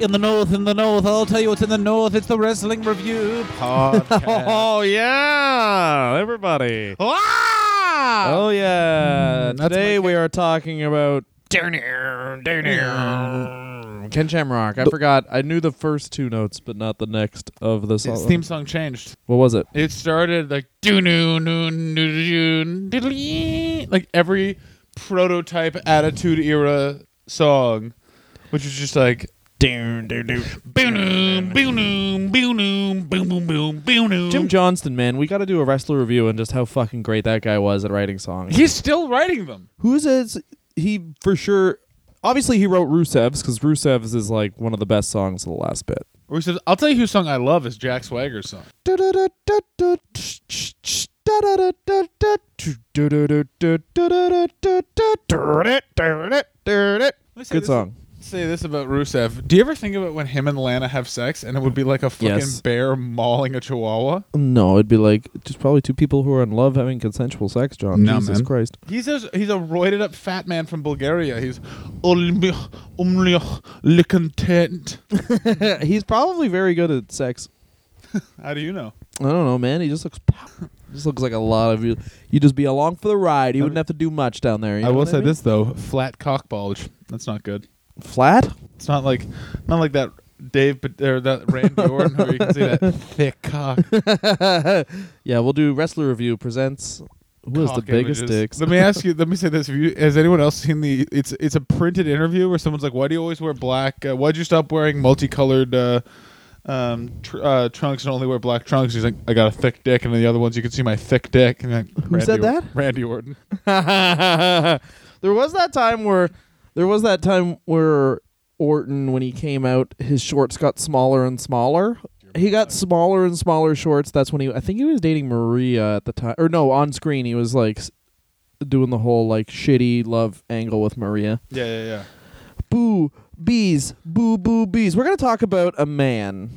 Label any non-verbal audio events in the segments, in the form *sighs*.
In the north, in the north, I'll tell you what's in the north. It's the Wrestling Review podcast. *laughs* Oh yeah, everybody. Ah! Oh yeah. Mm, Today we are talking about Ken Shamrock. I forgot. I knew the first two notes, but not the next of the song. Theme song changed. What was it? It started like doo noo noo noo doo like every prototype Attitude Era song, which was just like boom boom boom boom boom boom boom boom. Jim Johnston, man, we got to do a wrestler review and just how fucking great that guy was at writing songs. He's still writing them. Who's is he for sure? Obviously, he wrote Rusev's because Rusev's is like one of the best songs of the last bit. Or he says, "I'll tell you whose song I love is Jack Swagger's song." Good song. Say this about Rusev. Do you ever think about when him and Lana have sex and it would be like a fucking Yes. bear mauling a chihuahua? No, it'd be like just probably two people who are in love having consensual sex, John. No, Jesus man. Christ. He's a, he's a roided up fat man from Bulgaria. He's only only content. He's probably very good at sex. *laughs* How do you know? I don't know, man. He just looks just looks like a lot of you. You just be along for the ride. You wouldn't have to do much down there. you I know will what say mean? this though: flat cock bulge. That's not good. Flat. It's not like not like that Dave but or that Randy *laughs* Orton where you can see that thick cock. *laughs* yeah, we'll do wrestler review presents. Who has the cock biggest images. dicks? Let me ask you. Let me say this: Have you, Has anyone else seen the? It's it's a printed interview where someone's like, "Why do you always wear black? Uh, why'd you stop wearing multicolored uh, um, tr- uh, trunks and only wear black trunks?" He's like, "I got a thick dick," and then the other ones you can see my thick dick. And like, Who said Randy Or- that? Randy Orton. *laughs* there was that time where there was that time where Orton when he came out his shorts got smaller and smaller. He got smaller and smaller shorts. That's when he I think he was dating Maria at the time. Or no, on screen he was like s- doing the whole like shitty love angle with Maria. Yeah, yeah, yeah. Boo bees, boo boo bees. We're going to talk about a man,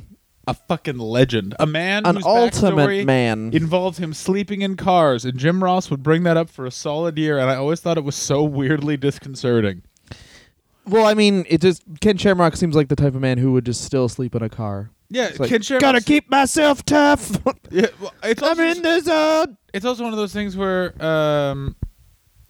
A fucking legend. A man an whose ultimate backstory man. involved him sleeping in cars, and Jim Ross would bring that up for a solid year, and I always thought it was so weirdly disconcerting. Well, I mean, it just Ken Shamrock seems like the type of man who would just still sleep in a car. Yeah, It's like, Ken Shamrock- Gotta keep myself tough. *laughs* Yeah, well, it's I'm also in the zone. it's also one of those things where um,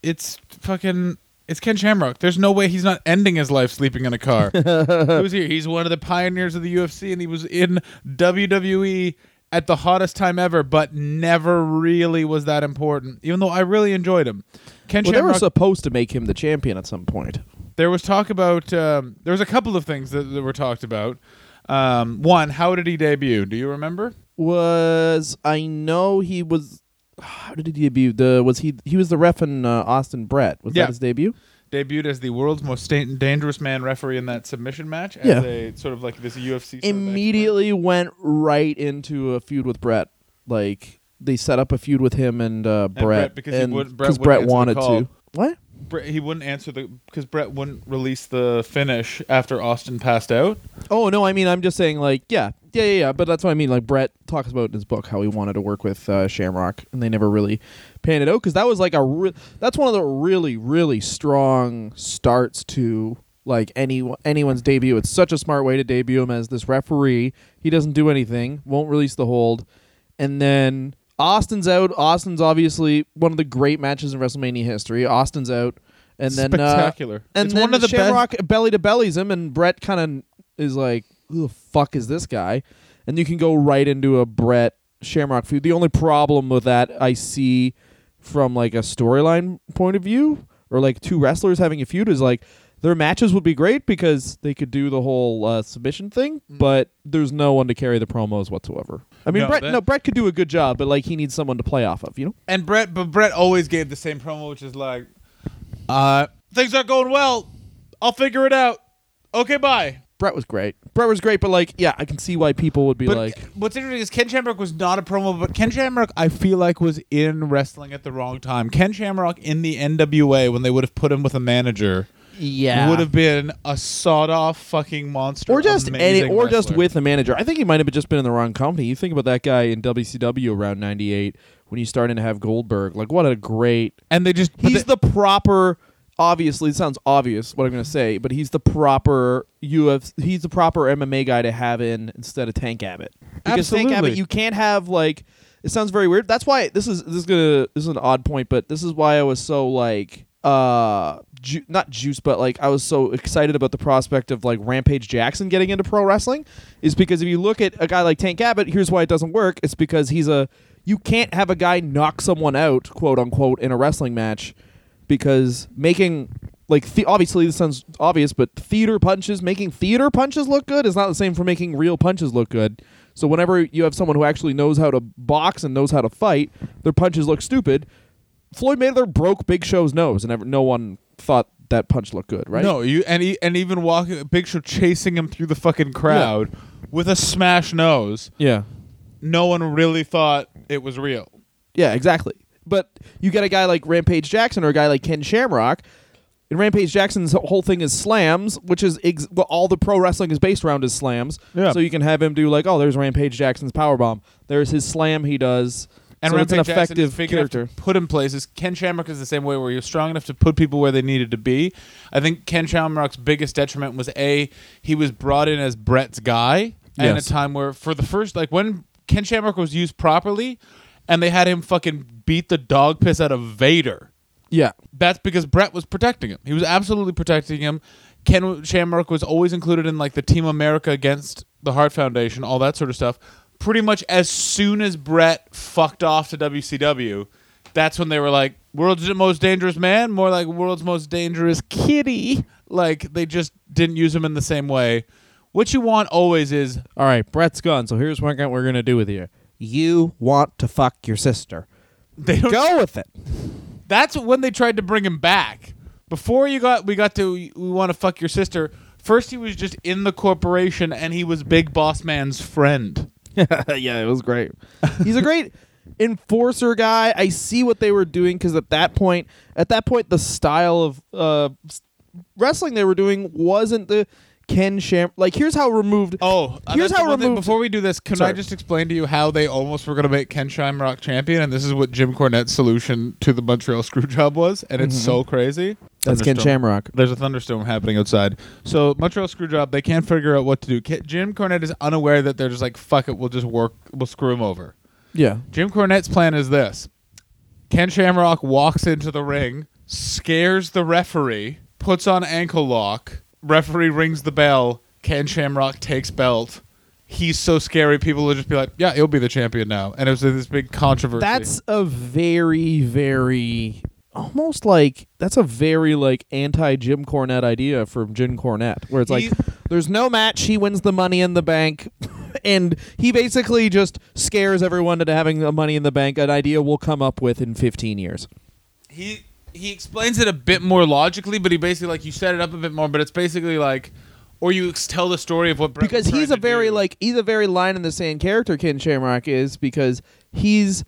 it's fucking it's Ken Shamrock. There's no way he's not ending his life sleeping in a car. *laughs* Who's here. He's one of the pioneers of the UFC, and he was in WWE at the hottest time ever, but never really was that important. Even though I really enjoyed him. Ken Well, they were Shamrock. supposed to make him the champion at some point. There was talk about. Um, there was a couple of things that, that were talked about. Um, one, how did he debut? Do you remember? Was I know he was? *sighs* How did he debut? The was he? He was the ref in uh, Austin Brett. Was Yeah. that his debut? debuted as the world's most sta- dangerous man referee in that submission match as Yeah. a sort of like this UFC sort of Immediately went right into a feud with Brett. Like they set up a feud with him and uh, Brett, Brett because he and wouldn't- Brett 'cause wouldn't Brett answer the wanted call. to. What? He wouldn't answer the because Brett wouldn't release the finish after Austin passed out. Oh no, I mean I'm just saying like yeah, yeah, yeah, yeah. But that's what I mean. Like Brett talks about in his book how he wanted to work with uh, Shamrock, and they never really panned it out because that was like a re- that's one of the really really strong starts to like any anyone's debut. It's such a smart way to debut him as this referee. He doesn't do anything, won't release the hold, and then Austin's out. Austin's obviously one of the great matches in WrestleMania history. Austin's out. And then uh, spectacular. and it's then one of the Shamrock belly to bellies him, and Brett kind of is like, "Who the fuck is this guy?" And you can go right into a Brett Shamrock feud. The only problem with that I see from like a storyline point of view, or like two wrestlers having a feud, is like their matches would be great because they could do the whole uh, submission thing, but there's no one to carry the promos whatsoever. I mean, Mm. No, Brett, that- no, Brett could do a good job, but like he needs someone to play off of, you know. and Brett, but Brett always gave the same promo, which is like, uh, things aren't going well. I'll figure it out. Okay, bye. Brett was great. Brett was great, but like, yeah, I can see why people would be But like, what's interesting is Ken Shamrock was not a promo, but Ken Shamrock I feel like was in wrestling at the wrong time. Ken Shamrock in the NWA when they would have put him with a manager yeah, would have been a sawed off fucking monster. or just any, amazing or just with a manager. I think he might have just been in the wrong company. You think about that guy in WCW around '98 when he's starting to have Goldberg. Like, what a great! and they just he's they- the proper obviously it sounds obvious what I'm going to say, but he's the proper UFC. He's the proper MMA guy to have in instead of Tank Abbott. Because Tank Absolutely. Abbott, you can't have like. It sounds very weird. That's why this is this is gonna this is an odd point, but this is why I was so like uh ju- not juice but like I was so excited about the prospect of like Rampage Jackson getting into pro wrestling is because if you look at a guy like Tank Abbott, here's why it doesn't work. It's because he's a you can't have a guy knock someone out, quote unquote, in a wrestling match because making like the- obviously this sounds obvious, but theater punches, making theater punches look good is not the same for making real punches look good. So whenever you have someone who actually knows how to box and knows how to fight, their punches look stupid. Floyd Mayweather broke Big Show's nose, and ever, no one thought that punch looked good, right? No, you and he, and even walking Big Show chasing him through the fucking crowd with a smash nose. Yeah. No one really thought it was real. Yeah, exactly. But you get a guy like Rampage Jackson or a guy like Ken Shamrock. And Rampage Jackson's whole thing is slams, which is ex- all the pro wrestling is based around is slams. Yeah. So you can have him do like, oh, there's Rampage Jackson's power bomb. There's his slam he does. And so an Jackson effective character. put in places. Ken Shamrock is the same way, where you're strong enough to put people where they needed to be. I think Ken Shamrock's biggest detriment was a he was brought in as Brett's guy at Yes. a time where, for the first like when Ken Shamrock was used properly, and they had him fucking beat the dog piss out of Vader. Yeah. That's because Brett was protecting him. He was absolutely protecting him. Ken Shamrock was always included in like the Team America against the Hart Foundation, all that sort of stuff. Pretty much as soon as Brett fucked off to WCW, that's when they were like, "World's most dangerous man," more like "World's most dangerous kitty." Like they just didn't use him in the same way. What you want always is All right, Brett's gone. So here's what we're going to do with you. You want to fuck your sister. *laughs* they don't Go with it. That's when they tried to bring him back. Before you got we got to we want to fuck your sister. First he was just in the corporation and he was Big Boss Man's friend. *laughs* yeah, it was great. He's a great enforcer guy. I see what they were doing because at that point, at that point, the style of uh, wrestling they were doing wasn't the Ken Sham. Like, here's how removed. Oh, Here's how one thing- removed- Before we do this, can I just explain to you how they almost were going to make Ken Shamrock champion, and this is what Jim Cornette's solution to the Montreal Screwjob was, and it's so crazy. Mm-hmm. That's Ken Shamrock. There's a thunderstorm happening outside. So Montreal Screwjob, they can't figure out what to do. Ke- Jim Cornette is unaware that they're just like, fuck it, we'll just work, we'll screw him over. Yeah. Jim Cornette's plan is this: Ken Shamrock walks into the ring, scares the referee, puts on ankle lock. Referee rings the bell. Ken Shamrock takes belt. He's so scary, people will just be like, "Yeah, he'll be the champion now." And it was this big controversy. That's a very, very almost like that's a very like anti Jim Cornette idea from Jim Cornette, where it's like He- there's no match, he wins the money in the bank, *laughs* and he basically just scares everyone into having the money in the bank. An idea we'll come up with in 15 years. he he explains it a bit more logically, but he basically like you set it up a bit more. But it's basically like, or you ex- tell the story of what Brett because was he's trying a to very do. like he's a very line in the sand character Ken Shamrock is because he's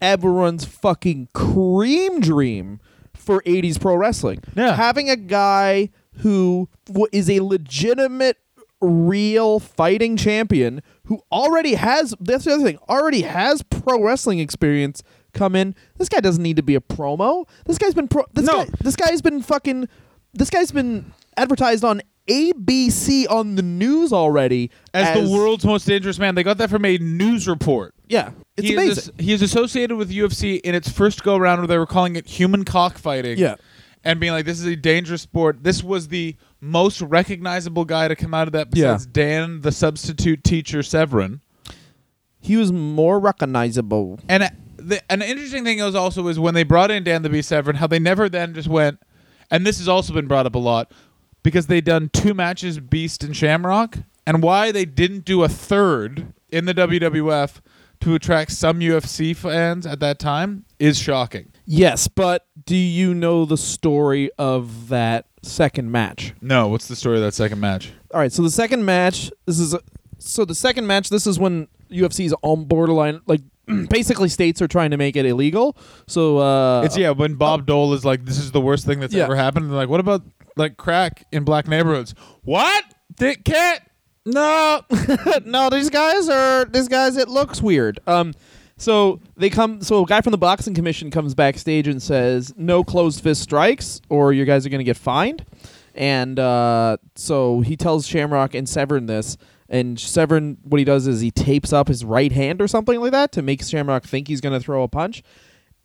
everyone's fucking cream dream for 80s pro wrestling Yeah. having a guy who w- is a legitimate real fighting champion who already has that's the other thing already has pro wrestling experience come in this guy doesn't need to be a promo this guy's been pro this No. guy this guy's been fucking this guy's been advertised on ABC on the news already as, the world's most dangerous man. They got that from a news report. Yeah, it's he amazing. Is, he is associated with UFC in its first go round where they were calling it human cockfighting. Yeah. And being like, this is a dangerous sport. This was the most recognizable guy to come out of that Yeah. besides Dan, the substitute teacher Severn. he was more recognizable. And the, an interesting thing is also is when they brought in Dan the Beast Severn, how they never then just went, and this has also been brought up a lot, because they done two matches, Beast and Shamrock, and why they didn't do a third in the WWF to attract some UFC fans at that time is shocking. Yes, but do you know the story of that second match? No, what's the story of that second match? All right, so the second match, this is a, so the second match, this is when UFC is on borderline like *clears throat* basically states are trying to make it illegal. So uh It's yeah, when Bob Dole is like, "This is the worst thing that's Yeah. ever happened." They're like, "What about like crack in black neighborhoods?" What? They can't. No. *laughs* no, these guys are these guys. It looks weird. Um, So they come. So a guy from the boxing commission comes backstage and says, "No closed fist strikes, or you guys are going to get fined." And uh, so he tells Shamrock and Severn this, and Severn, what he does is he tapes up his right hand or something like that to make Shamrock think he's going to throw a punch.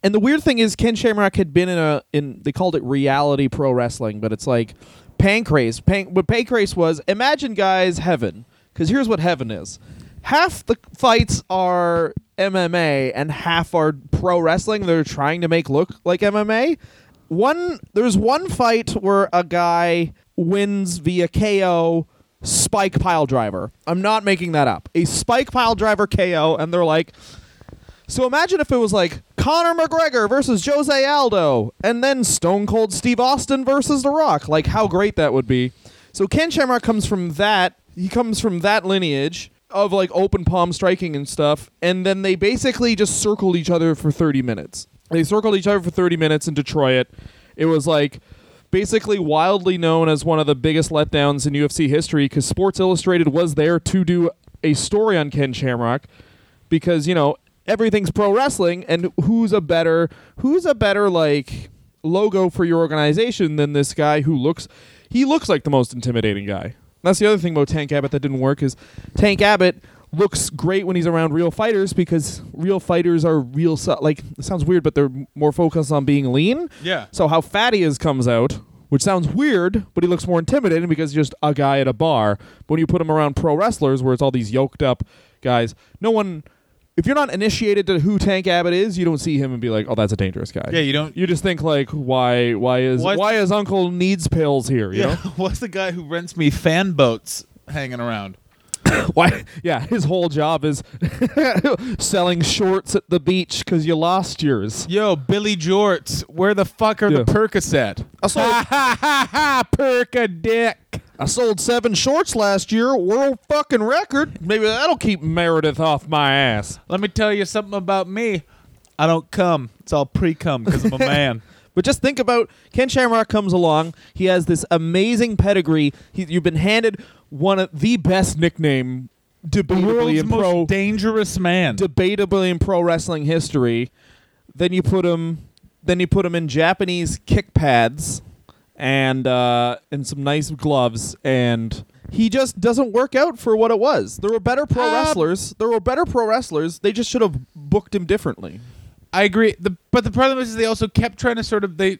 And the weird thing is, Ken Shamrock had been in a in they called it reality pro wrestling, but it's like Pancrase. Pan, what Pancrase was, imagine guys heaven, because here's what heaven is. Half the fights are MMA and half are pro wrestling. They're trying to make look like MMA. One there's one fight where a guy wins via KO spike pile driver. I'm not making that up. A spike pile driver KO, and they're like, so imagine if it was like Conor McGregor versus Jose Aldo, and then Stone Cold Steve Austin versus The Rock. Like how great that would be. So Ken Shamrock comes from that. He comes from that lineage of like open palm striking and stuff, and then they basically just circled each other for 30 minutes. They circled each other for 30 minutes in Detroit. It was like basically wildly known as one of the biggest letdowns in UFC history because Sports Illustrated was there to do a story on Ken Shamrock because you know everything's pro wrestling and who's a better who's a better like logo for your organization than this guy who looks he looks like the most intimidating guy. That's the other thing about Tank Abbott that didn't work is Tank Abbott looks great when he's around real fighters because real fighters are real su- like it sounds weird but they're more focused on being lean. Yeah. So how fat he is comes out, which sounds weird, but he looks more intimidating because he's just a guy at a bar. But when you put him around pro wrestlers where it's all these yoked up guys, no one if you're not initiated to who Tank Abbott is, you don't see him and be like, "Oh, that's a dangerous guy." Yeah, you don't. You just think like, "Why? Why is why is Uncle needs pills here?" You Yeah. know? *laughs* What's the guy who rents me fan boats hanging around? *laughs* Why? Yeah, his whole job is *laughs* selling shorts at the beach because you lost yours. Yo, Billy Jorts, where the fuck are Yeah. the Percocet? I sold, *laughs* ha ha ha! Perca dick. I sold seven shorts last year, world fucking record. Maybe that'll keep Meredith off my ass. Let me tell you something about me. I don't come. It's all pre-cum because I'm a man. But just think about Ken Shamrock comes along. He has this amazing pedigree. He, you've been handed one of the best nickname, debatably in most pro, dangerous man. debatably in pro wrestling history. Then you put him, then you put him in Japanese kick pads, and uh, and some nice gloves, and he just doesn't work out for what it was. There were better pro Uh, wrestlers. There were better pro wrestlers. They just should have booked him differently. I agree. The but the problem is they also kept trying to sort of they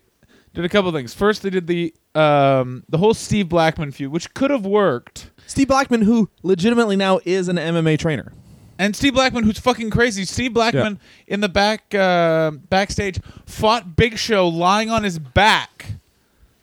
did a couple things. First, they did the um the whole Steve Blackman feud, which could have worked. Steve Blackman, who legitimately now is an MMA trainer. And Steve Blackman, who's fucking crazy. Steve Blackman in the back uh, backstage fought Big Show lying on his back,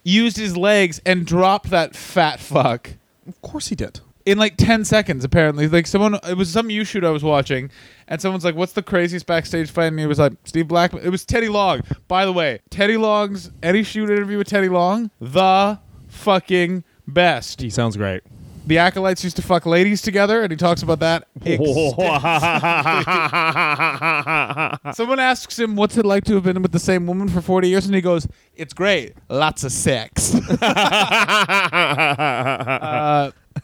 used his legs and dropped that fat fuck Of course he did. in like ten seconds. Apparently, like someone it was some you shoot I was watching, and someone's like, "What's the craziest backstage fight?" And he was like, "Steve Blackman." It was Teddy Long. By the way, Teddy Long's Eddie shoot interview with Teddy Long, the fucking best. He sounds great. The acolytes used to fuck ladies together, and he talks about that. *laughs* Someone asks him, "What's it like to have been with the same woman for 40 years?" And he goes, "It's great, lots of sex." *laughs* uh,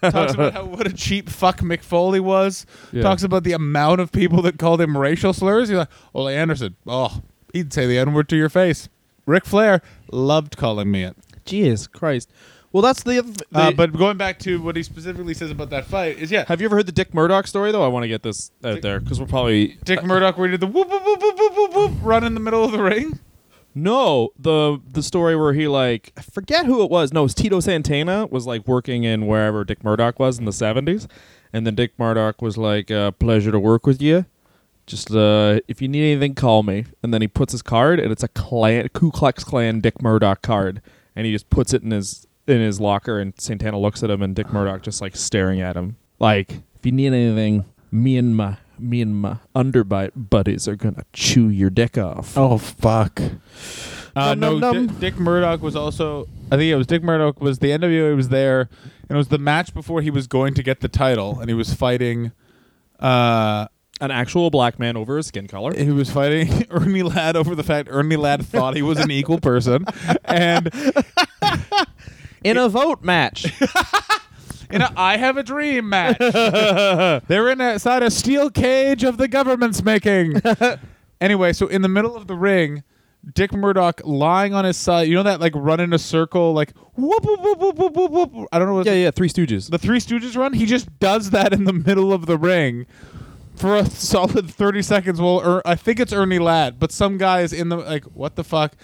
talks about how what a cheap fuck Mick Foley was. Yeah. Talks about the amount of people that called him racial slurs. He's like, "Ole Anderson, oh, he'd say the N word to your face." Ric Flair loved calling me it. Jesus Christ. Well, that's the. the Uh, but going back to what he specifically says about that fight is, yeah, have you ever heard the Dick Murdoch story though? I want to get this out Dick- there because we're probably Dick Murdoch where he did the whoop whoop whoop whoop whoop whoop whoop run in the middle of the ring. No the the story where he like I forget who it was. No, it was Tito Santana was like working in wherever Dick Murdoch was in the seventies, and then Dick Murdoch was like, uh, "Pleasure to work with you." Just uh, if you need anything, call me. And then he puts his card, and it's a clan, Ku Klux Klan Dick Murdoch card, and he just puts it in his in his locker. And Santana looks at him, and Dick Murdoch just like staring at him, like if you need anything, me and my me and my underbite buddies are gonna chew your dick off. Oh fuck. Uh, Num, no, num, Di- num. Dick Murdoch was also. I think it was Dick Murdoch was the NWA was there, and it was the match before he was going to get the title, and he was fighting. Uh, An actual black man over his skin color. he was fighting *laughs* Ernie Ladd over the fact Ernie Ladd thought he was an equal person, and *laughs* in a vote match. *laughs* in a *laughs* I Have a Dream match. They're in a, inside a steel cage of the government's making. *laughs* anyway, so in the middle of the ring, Dick Murdoch lying on his side. You know that like run in a circle, like whoop whoop whoop whoop whoop whoop. whoop. I don't know what yeah, yeah. Three Stooges. the Three Stooges run. He just does that in the middle of the ring for a solid thirty seconds. Well, er, I think it's Ernie Ladd, but some guy is in the like, what the fuck?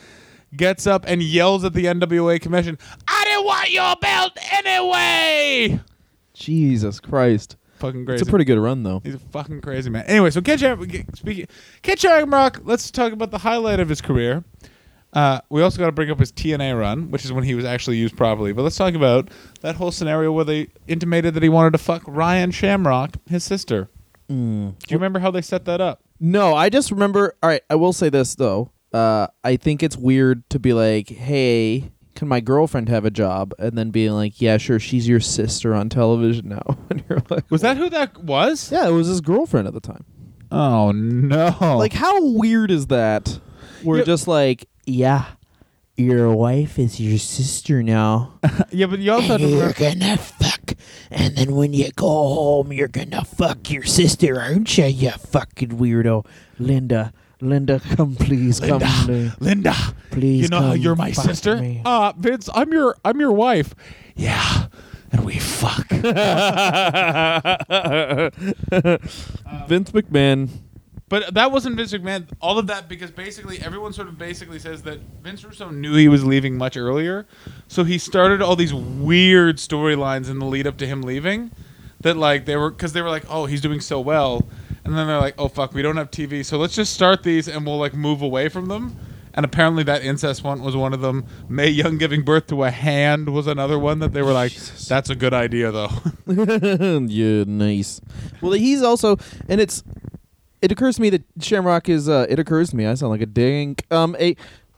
Gets up and yells at the NWA commission, "I didn't want your belt anyway." Jesus Christ. Fucking crazy. It's a pretty good run though. He's a fucking crazy man. Anyway, so Ken speaking, Ken Shamrock, let's talk about the highlight of his career. Uh, we also got to bring up his TNA run, which is when he was actually used properly. But let's talk about that whole scenario where they intimated that he wanted to fuck Ryan Shamrock, his sister. Mm. Do you remember how they set that up? No, I just remember. All right, I will say this though. Uh, I think it's weird to be like, "Hey, can my girlfriend have a job?" and then being like, "Yeah, sure, she's your sister on television now." *laughs* and you're like, Was that who that was? Yeah, it was his girlfriend at the time. Oh no! Like, how weird is that? We're Yeah. just like, yeah, your wife is your sister now. *laughs* yeah, but you also have to You're remember, gonna fuck, and then when you go home, you're gonna fuck your sister, aren't you, you fucking weirdo? Linda, Linda, come please, Linda, come. to- Linda. Please you know how you're my sister? me. Uh, Vince, I'm your I'm your wife. Yeah, and we fuck. *laughs* *laughs* Vince McMahon. But that wasn't Vince McMahon. All of that because basically everyone sort of basically says that Vince Russo knew he was leaving much earlier, so he started all these weird storylines in the lead up to him leaving. That like they were because they were like, oh, he's doing so well, and then they're like, oh fuck, we don't have TV, so let's just start these and we'll like move away from them. And apparently that incest one was one of them. Mae Young giving birth to a hand was another one that they were like, that's a good idea though. *laughs* yeah, nice. Well, he's also, and it's, it occurs to me that Shamrock is. Uh, it occurs to me. I sound like a dink. Um, a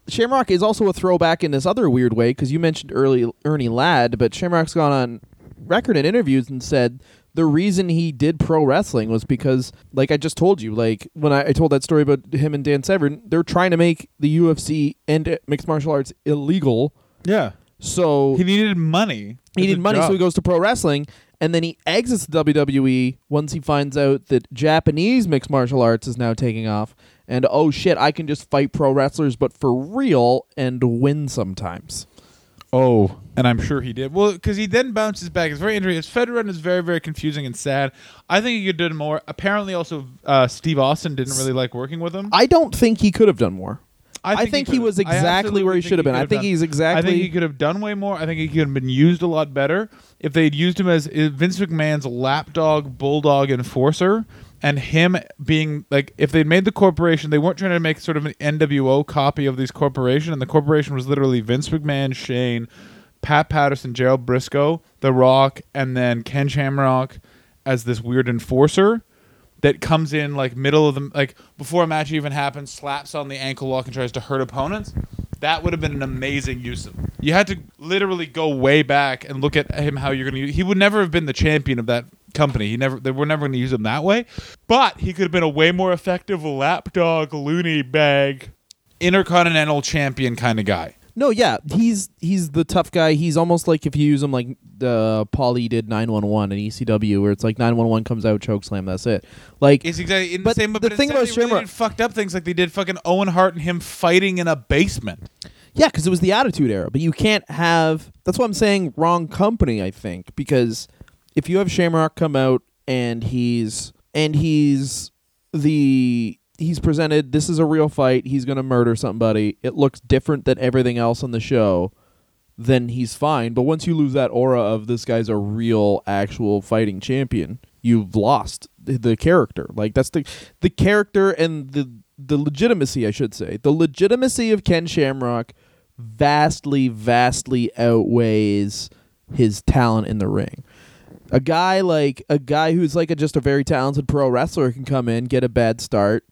Shamrock is also a throwback in this other weird way because you mentioned early Ernie Ladd, but Shamrock's gone on record in interviews and said the reason he did pro wrestling was because, like I just told you, like when I, I told that story about him and Dan Severn, they're trying to make the UFC and mixed martial arts illegal. yeah, So he needed money. he needed money, so he goes to pro wrestling, and then he exits the WWE once he finds out that Japanese mixed martial arts is now taking off. And oh shit, I can just fight pro wrestlers, but for real, and win sometimes. Oh, and I'm sure he did. Well, because he then bounces back. It's very interesting. His Fed run is very, very confusing and sad. I think he could have done more. Apparently, also uh, Steve Austin didn't really like working with him. I don't think he could have done more. I think, he, could've. was exactly where he should have been. I think done- he's exactly. I think he could have done way more. I think he could have been used a lot better if they had used him as uh, Vince McMahon's lapdog, bulldog enforcer, and him being like, if they'd made the corporation, they weren't trying to make sort of an NWO copy of these corporation, and the corporation was literally Vince McMahon, Shane, Pat Patterson, Gerald Brisco, The Rock, and then Ken Shamrock as this weird enforcer that comes in like middle of the like before a match even happens, slaps on the ankle lock and tries to hurt opponents. That would have been an amazing use of. You had to literally go way back and look at him how you're going to. He would never have been the champion of that company. He never. They were never going to use him that way. But he could have been a way more effective lapdog, loony bag, intercontinental champion kind of guy. no, yeah, he's he's the tough guy. He's almost like if you use him like the Paulie did nine one one in ECW, where it's like nine one one comes out, choke slam, that's it. Like It's exactly in But the same. But the thing about they really fucked up things like they did fucking Owen Hart and him fighting in a basement. Yeah, because it was the Attitude Era. But you can't have. That's why I'm saying wrong company. I think because if you have Shamrock come out and he's and he's the he's presented this is a real fight. He's gonna murder somebody. It looks different than everything else on the show. Then he's fine. But once you lose that aura of this guy's a real, actual fighting champion, you've lost the, the character. Like that's the the character and the the legitimacy, I should say. The legitimacy of Ken Shamrock vastly, vastly outweighs his talent in the ring. A guy like a guy who's like a, just a very talented pro wrestler can come in, get a bad start.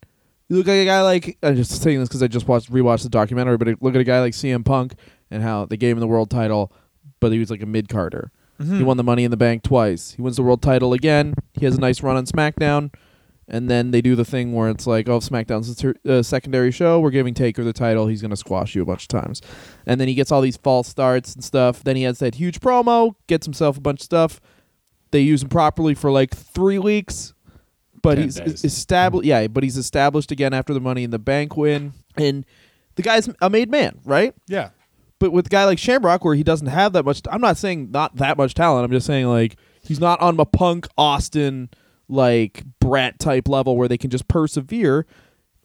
You look like a guy like I'm just saying this because I just watched rewatched the documentary, but look at a guy like CM Punk and how they gave him the world title, but he was like a mid carder. He won the Money in the Bank twice. He wins the world title again. He has a nice run on SmackDown, and then they do the thing where it's like, oh, SmackDown's a ter- uh, secondary show. We're giving Taker the title. He's gonna squash you a bunch of times, and then he gets all these false starts and stuff. Then he has that huge promo, gets himself a bunch of stuff, They use him properly for like three weeks, but Ten he's days. established. Yeah, but he's established again after the Money in the Bank win, and the guy's a made man, right? Yeah. But with a guy like Shamrock, where he doesn't have that much, I'm not saying not that much talent. I'm just saying like he's not on a Punk Austin like Brett type level where they can just persevere.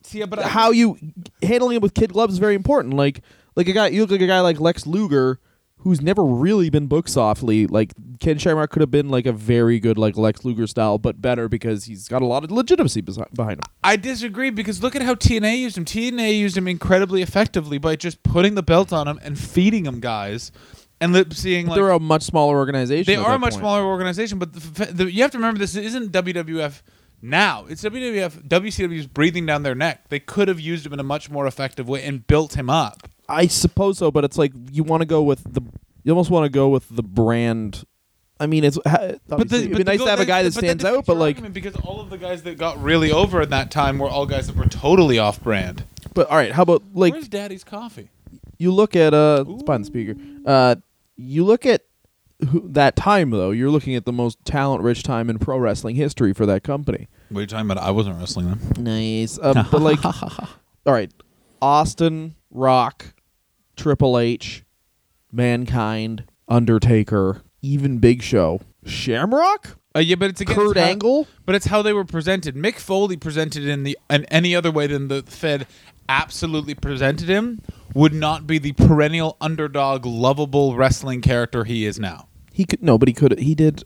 See, yeah, but How you handling him with kid gloves is very important. Like like a guy, you look like a guy like Lex Luger, who's never really been booked softly. Like Ken Shamrock could have been like a very good like Lex Luger style, but better because he's got a lot of legitimacy behind him. I disagree because look at how TNA used him. TNA used him incredibly effectively by just putting the belt on him and feeding him guys, and lip seeing like They're a much smaller organization. they are a much point. smaller organization. But the, the, you have to remember this isn't WWF now. It's WWF. WCW's breathing down their neck. They could have used him in a much more effective way and built him up. I suppose so, but it's like you want to go with the. You almost want to go with the brand. I mean, it's ha- obviously, it'd be nice to have a guy that stands out, but like, because all of the guys that got really over at that time were all guys that were totally off brand. but all right, how about like Where's Daddy's coffee? you look at uh, it's behind the speaker. Uh, you look at who, that time though. You're looking at the most talent-rich time in pro wrestling history for that company. What are you talking about? I wasn't wrestling them. Nice, um, but like, *laughs* all right, Austin, Rock, Triple H, Mankind, Undertaker, even Big Show, Shamrock, Uh, yeah, but it's against Kurt how- Angle. But it's how they were presented. Mick Foley presented in the in any other way than the Fed absolutely presented him would not be the perennial underdog, lovable wrestling character he is now. He could no, but he could. He did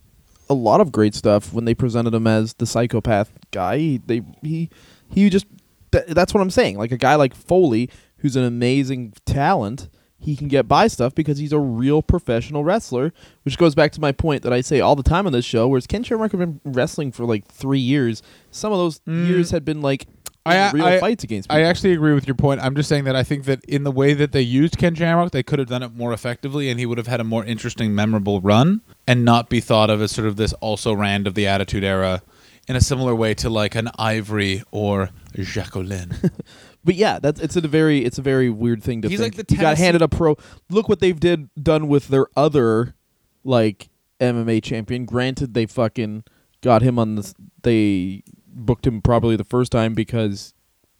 a lot of great stuff when they presented him as the psychopath guy. He, they he he just th- that's what I'm saying. Like a guy like Foley, who's an amazing talent, he can get by stuff because he's a real professional wrestler. Which goes back to my point that I say all the time on this show, whereas Ken Shamrock had been wrestling for like three years. Some of those Mm. years had been like I- real I- fights against. Me. I actually agree with your point. I'm just saying that I think that in the way that they used Ken Shamrock, they could have done it more effectively, and he would have had a more interesting, memorable run, and not be thought of as sort of this also rand of the Attitude Era, in a similar way to like an Ivory or Jacqueline. *laughs* But yeah, that's it's a very it's a very weird thing to He's think. like the got handed a pro. Look what they've did done with their other like MMA champion. Granted, they fucking got him on this. They booked him probably the first time because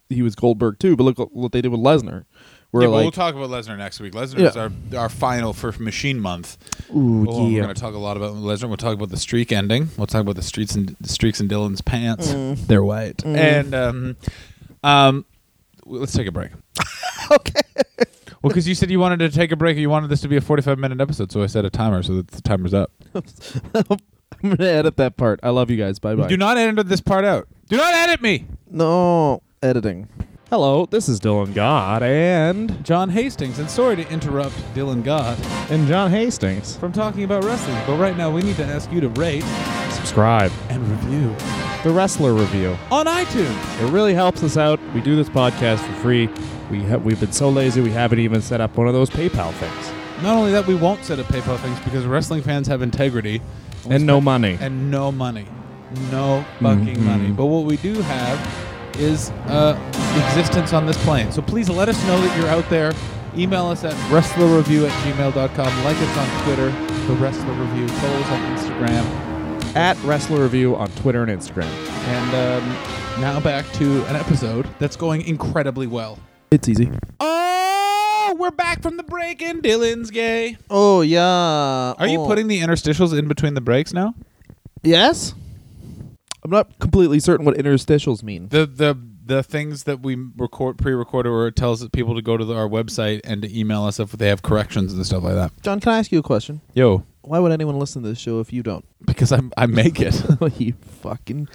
he was Goldberg too. But look what they did with Lesnar. Where yeah, like, we'll talk about Lesnar next week. Lesnar Yeah. is our our final for Machine Month. ooh Oh, We're going to talk a lot about Lesnar. We'll talk about the streak ending. We'll talk about the streets and the streaks in Dylan's pants. Mm. They're white. Mm. And um, um, let's take a break. *laughs* okay. Well, because you said you wanted to take a break, you wanted this to be a forty-five minute episode, so I set a timer so that the timer's up. *laughs* I'm gonna edit that part. I love you guys. Bye bye. Do not edit this part out. Do not edit me. no editing. Hello, this is Dylan Gott and John Hastings, and sorry to interrupt Dylan Gott and John Hastings. from talking about wrestling, but right now we need to ask you to rate Subscribe. and review The Wrestler Review. on iTunes. It really helps us out. We do this podcast for free. We ha- we've been so lazy we haven't even set up one of those PayPal things. Not only that, we won't set up PayPal things because wrestling fans have integrity And no money. and no money, no fucking Mhm. money. But what we do have is uh, existence on this plane. So please let us know that you're out there. Email us at wrestlerreview at gmail.com. Like us on Twitter, The Wrestler Review. Follow us on Instagram. At Wrestler Review on Twitter and Instagram. And um, now back to an episode that's going incredibly well. It's easy. Oh, we're back from the break and Dylan's gay. Oh yeah. Are you Oh. putting the interstitials in between the breaks now? Yes. I'm not completely certain what interstitials mean. The the the things that we record pre-recorded where it tells people to go to the, our website and to email us if they have corrections and stuff like that. John, can I ask you a question? Yo, Why would anyone listen to this show if you don't? because I I make it. *laughs* you fucking,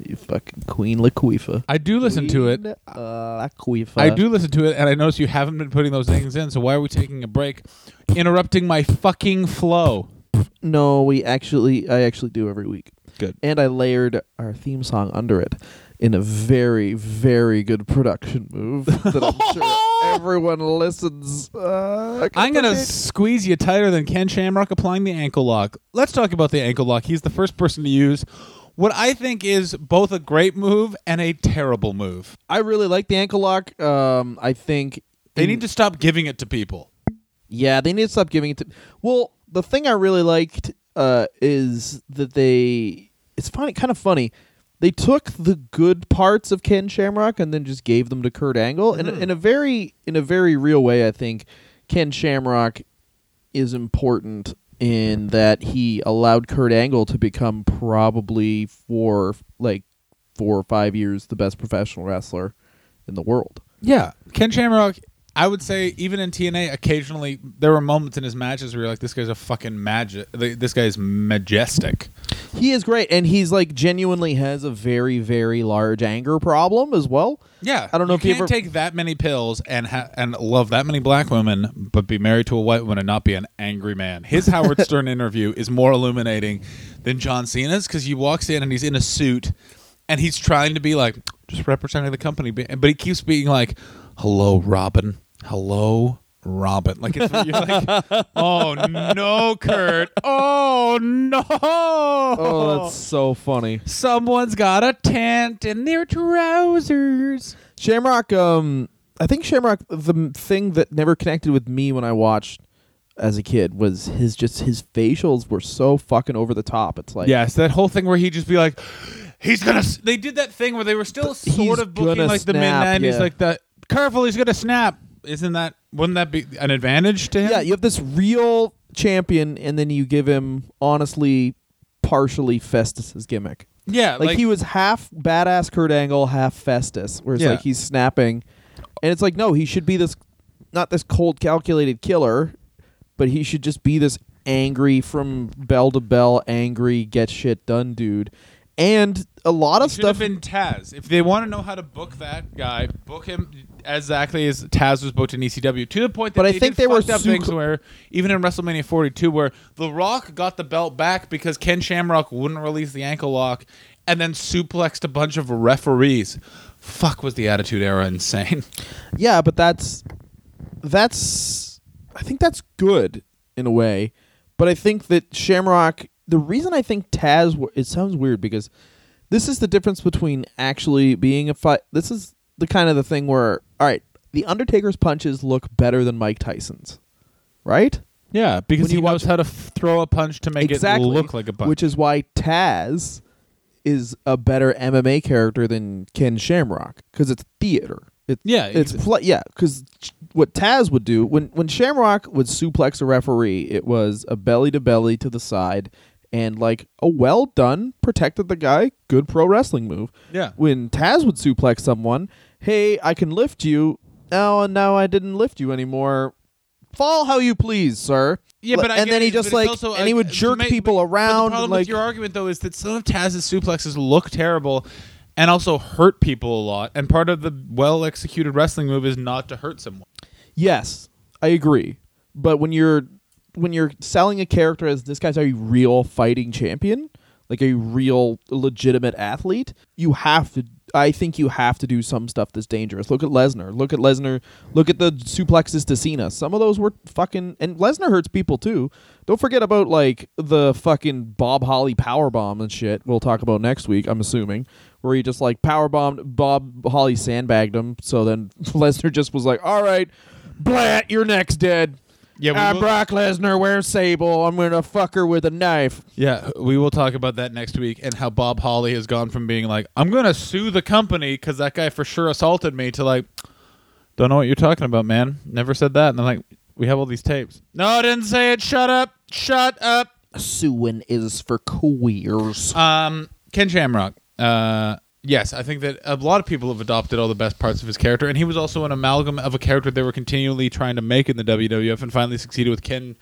you fucking Queen Laquifa. I do listen to it. Queen, Uh, Laquifa. I do listen to it, and I notice you haven't been putting those things in. So why are we taking a break, interrupting my fucking flow? No, we actually, I actually do every week. Good. And I layered our theme song under it in a very, very good production move that I'm sure *laughs* everyone listens. Uh, I'm gonna squeeze you tighter than Ken Shamrock applying the ankle lock. Let's talk about the ankle lock. He's the first person to use what I think is both a great move and a terrible move. I really like the ankle lock. Um, I think They in- need to stop giving it to people. Yeah, they need to stop giving it to. Well, the thing I really liked uh, is that they. It's funny, kind of funny. They took the good parts of Ken Shamrock and then just gave them to Kurt Angle, and in a very, in a very real way. I think Ken Shamrock is important in that he allowed Kurt Angle to become probably for like four or five years the best professional wrestler in the world. Yeah, Ken Shamrock. I would say even in TNA, occasionally there were moments in his matches where you're like, "This guy's a fucking magic. This guy's majestic." He is great, and he's like genuinely has a very, very large anger problem as well. Yeah, I don't know you if you ever- take that many pills and ha- and love that many black women, but be married to a white woman and not be an angry man. His Howard *laughs* Stern interview is more illuminating than John Cena's because he walks in and he's in a suit and he's trying to be like just representing the company, but he keeps being like, "Hello, Robin. Hello." Robin, like it's you're like, *laughs* oh no, Kurt, oh no, Oh, that's so funny. someone's got a tent in their trousers. Shamrock, um, I think Shamrock, the thing that never connected with me when I watched as a kid was his just his facials were so fucking over the top. It's like, Yes, that whole thing where he'd just be like, he's gonna. s- They did that thing where they were still He's sort of booking gonna like the mid snap, nineties, yeah. like the careful, he's gonna snap. Isn't that? Wouldn't that be an advantage to him? yeah, you have this real champion, and then you give him honestly, partially Festus's gimmick. yeah. Like, he was half badass Kurt Angle, half Festus, where it's Yeah. like he's snapping, and it's like no, he should be this, not this cold, calculated killer, but he should just be this angry from bell to bell, angry get shit done dude, and a lot of should have stuff. been Taz. If they want to know how to book that guy, book him exactly as Taz was booked in ECW. To the point that But I think they were up su- things where even in WrestleMania 42, where The Rock got the belt back because Ken Shamrock wouldn't release the ankle lock, and then suplexed a bunch of referees. Fuck, was the Attitude Era insane? *laughs* yeah, but that's that's I think that's good in a way, but I think that Shamrock. The reason I think Taz. It sounds weird because this is the difference between actually being a fight. This is the kind of the thing where all right, the Undertaker's punches look better than Mike Tyson's, right? Yeah, because he knows how to f- throw a punch to make exactly, it look like a punch. which is why Taz is a better MMA character than Ken Shamrock because it's theater. It's Yeah, it's pl- yeah. Because what Taz would do when when Shamrock would suplex a referee, it was a belly to belly to the side, and like a well done, protected the guy, good pro wrestling move. yeah. When Taz would suplex someone, hey, I can lift you. Oh, and now I didn't lift you anymore. Fall how you please, sir. Yeah, but I and then he it, just like also, and he uh, would jerk make- people but- but around the problem like with your argument though is that some of Taz's suplexes look terrible and also hurt people a lot. And part of the well executed wrestling move is not to hurt someone. Yes, I agree. But when you're when you're selling a character as this guy's a real fighting champion, like a real legitimate athlete, you have to I think you have to do some stuff that's dangerous. Look at Lesnar. Look at Lesnar. Look at the suplexes to Cena. Some of those were fucking and Lesnar hurts people too. Don't forget about like the fucking Bob Holly power bomb and shit. We'll talk about next week, I'm assuming, where he just like power bombed Bob Holly sandbagged him. So then *laughs* Lesnar just was like, "All right, Blat, your neck's dead. Yeah, we I'm will- Brock Lesnar. Wears Sable? I'm gonna fuck her with a knife." Yeah, we will talk about that next week and how Bob Holly has gone from being like, I'm going to sue the company because that guy for sure assaulted me to like, don't know what you're talking about, man. Never said that. And I'm like, we have all these tapes. No, I didn't say it. Shut up. Shut up. Suing is for queers. Um, Ken Shamrock. Uh, yes, I think that a lot of people have adopted all the best parts of his character, and he was also an amalgam of a character they were continually trying to make in the WWF, and finally succeeded with Ken,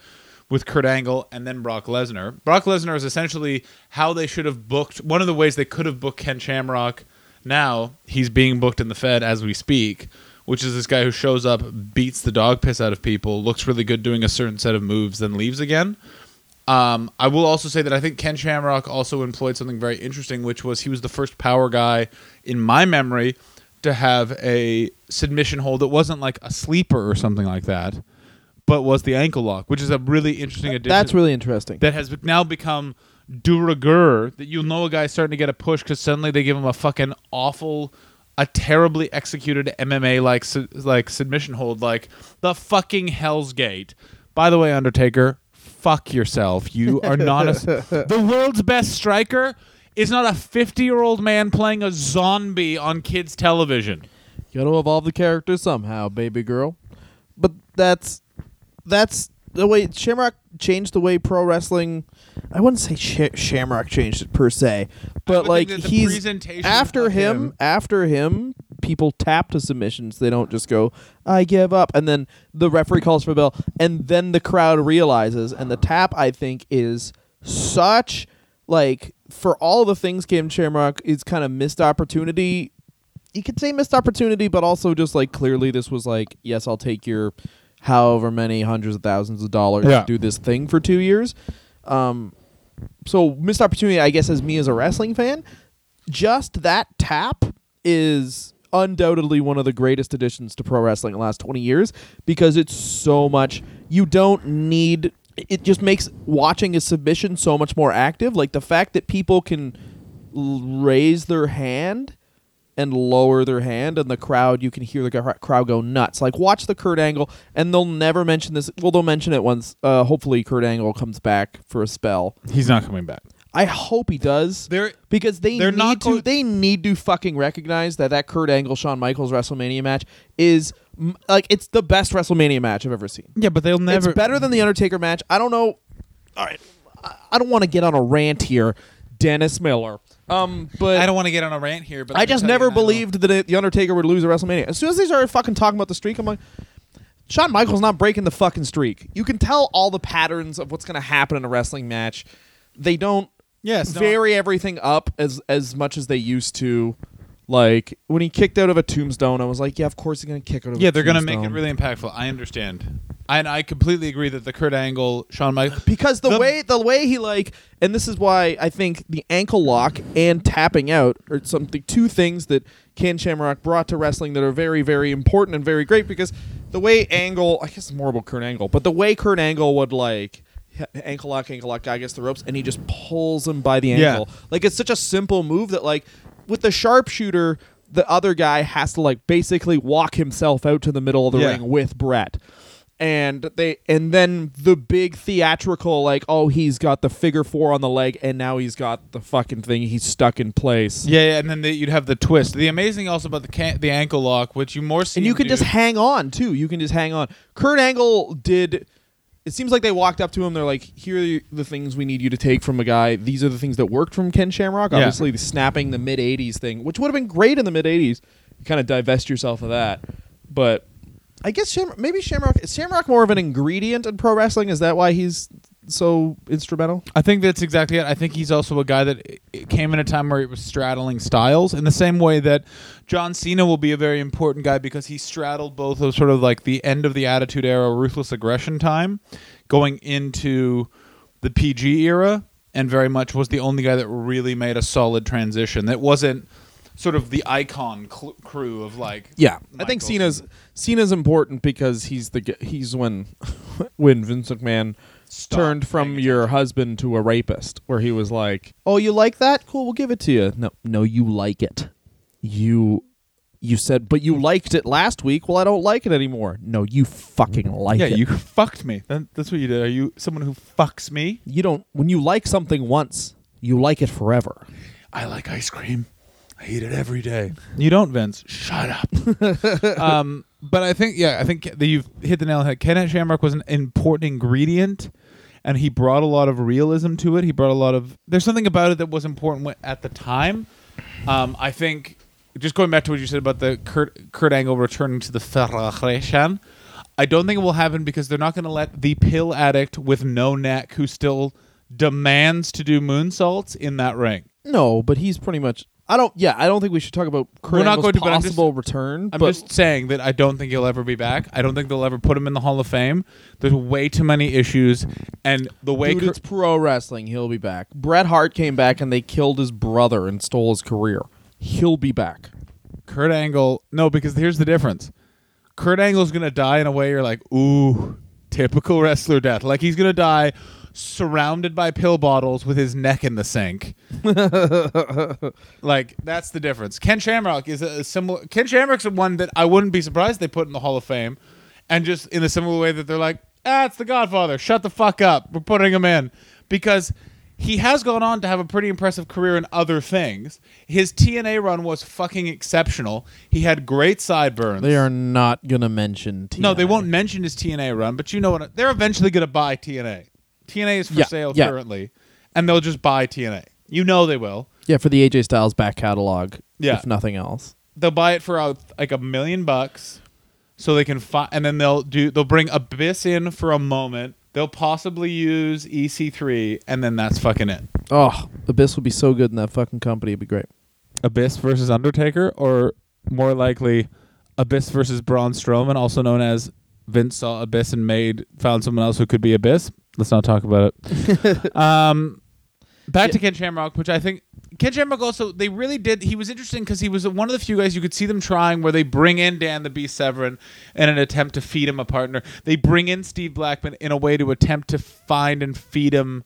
with Kurt Angle, and then Brock Lesnar. Brock Lesnar is essentially how they should have booked. One of the ways they could have booked Ken Shamrock. Now he's being booked in the Fed as we speak. Which is this guy who shows up, beats the dog piss out of people, looks really good doing a certain set of moves, then leaves again. Um, I will also say that I think Ken Shamrock also employed something very interesting, which was he was the first power guy in my memory to have a submission hold that wasn't like a sleeper or something like that, but was the ankle lock, which is a really interesting addition. That's really interesting. that has now become de rigueur. That you'll know a guy's starting to get a push because suddenly they give him a fucking awful. A terribly executed MMA like su- like submission hold, like the fucking Hell's Gate. By the way, Undertaker, fuck yourself. You are not a. *laughs* the world's best striker is not a 50 year old man playing a zombie on kids' television. You got to evolve the character somehow, baby girl. But that's that's the way Shamrock changed the way pro wrestling. I wouldn't say Sh- Shamrock changed it per se, but like think that the he's after him, him- After him, people tap to submissions. They don't just go, "I give up," and then the referee calls for a bell, and then the crowd realizes. And the tap, I think, is such like for all the things Ken Shamrock is kind of missed opportunity you could say missed opportunity, but also just like clearly this was like, yes, I'll take your however many hundreds of thousands of dollars Yeah. to do this thing for two years. Um, so missed opportunity, I guess, as me as a wrestling fan, just that tap is undoubtedly one of the greatest additions to pro wrestling in the last 20 years because it's so much you don't need it just makes watching a submission so much more active. Like the fact that people can raise their hand and lower their hand and the crowd you can hear the cr- crowd go nuts. Like watch the kurt angle and they'll never mention this well they'll mention it once uh, hopefully kurt angle comes back for a spell. He's not coming back. I hope he does They're because they They're need to go- they need to fucking recognize that that Kurt Angle Shawn Michaels WrestleMania match is like it's the best WrestleMania match I've ever seen. yeah, but they'll never. It's better than the Undertaker match. I don't know. All right, I, don't want to get on a rant here, Dennis Miller. Um, but I don't want to get on a rant here, but I just never believed that the Undertaker would lose a WrestleMania. As soon as they started fucking talking about the streak, I'm like, Shawn Michaels not breaking the fucking streak. You can tell all the patterns of what's going to happen in a wrestling match. They don't Yes, no, vary everything up as as much as they used to. Like when he kicked out of a tombstone, I was like, yeah, of course he's gonna kick out of. Yeah, they're going to make it really impactful. I understand. And I completely agree that the Kurt Angle, Shawn Michaels. because the, The- way the way he like, and this is why I think the ankle lock and tapping out are something two things that Ken Shamrock brought to wrestling that are very very important and very great because the way Angle, I guess it's more about Kurt Angle, but the way Kurt Angle would like. Ankle lock, ankle lock, guy gets the ropes, and he just pulls him by the Yeah. ankle. Like it's such a simple move that, like, with the sharpshooter, the other guy has to like basically walk himself out to the middle of the Yeah. ring with Brett and they and then the big theatrical like oh he's got the figure four on the leg and now he's got the fucking thing he's stuck in place Yeah, yeah, and then the, you'd have the twist. The amazing also about the can- the ankle lock, which you more see. and you can do- just hang on too you can just hang on kurt angle did it seems like they walked up to him they're like here are the- things we need you to take from a guy. These are the things that worked from ken shamrock. Obviously the snapping the mid 80s thing which would have been great in the mid 80s you kind of divest yourself of that. But I guess Sham- maybe Shamrock is Shamrock more of an ingredient in pro wrestling. Is that why he's so instrumental? I think that's exactly it. I think he's also a guy that came in a time where he was straddling styles in the same way that John Cena will be a very important guy because he straddled both of sort of like the end of the Attitude Era, ruthless aggression time, going into the PG era, and very much was the only guy that really made a solid transition. That wasn't sort of the icon cl- crew of like Yeah, I think Cena's Cena's important because he's the he's when *laughs* when Vince McMahon Stop turned from your husband to a rapist, where he was like, "Oh, you like that? Cool, we'll give it to you." No, no, you like it. You you said, but you liked it last week. Well, I don't like it anymore. No, you fucking like it. yeah, it. you fucked me. That, that's what you did. Are you someone who fucks me? you don't when you like something once, you like it forever. I like ice cream. I eat it every day. You don't, Vince. Shut up. *laughs* um, but I think, yeah, I think that you've hit the nail on the head. Kenneth Shamrock was an important ingredient, and he brought a lot of realism to it. He brought a lot of. There's something about it that was important at the time. Um, I think, just going back to what you said about the Kurt, Kurt Angle returning to the Federation, I don't think it will happen because they're not going to let the pill addict with no neck who still demands to do moonsaults in that ring. No, but he's pretty much. I don't. Yeah, I don't think we should talk about Kurt We're not Angle's going to, but I'm just- possible return. I'm but just saying that I don't think he'll ever be back. I don't think they'll ever put him in the Hall of Fame. There's way too many issues, and the way Dude, Kurt- it's pro wrestling. He'll be back. Bret Hart came back and they killed his brother and stole his career. He'll be back. Kurt Angle, no, because here's the difference. Kurt Angle's gonna die in a way you're like, ooh, typical wrestler death. Like he's gonna die surrounded by pill bottles with his neck in the sink. *laughs* like that's the difference. Ken Shamrock is a similar. Ken Shamrock's one that I wouldn't be surprised they put in the Hall of Fame, and just in a similar way that they're like, ah, it's the Godfather. Shut the fuck up. We're putting him in because he has gone on to have a pretty impressive career in other things. His TNA run was fucking exceptional. He had great sideburns. They are not gonna mention. TNA. No, they won't mention his TNA run, but you know what? They're eventually going to buy TNA. TNA is for Yeah, sale yeah. currently, and they'll just buy TNA. You know they will. Yeah, for the AJ Styles back catalog. Yeah. if nothing else. They'll buy it for uh, like a million bucks, so they can find, and then they'll do. They'll bring Abyss in for a moment. They'll possibly use EC3, and then that's fucking it. Oh, Abyss would be so good in that fucking company. It'd be great. Abyss versus Undertaker, or more likely, Abyss versus Braun Strowman, also known as Vince saw Abyss and made found someone else who could be Abyss. Let's not talk about it. *laughs* um, back to Ken Shamrock, which I think Ken Shamrock also they really did. He was interesting because he was one of the few guys you could see them trying where they bring in Dan the Beast Severn in an attempt to feed him a partner. They bring in Steve Blackman in a way to attempt to find and feed him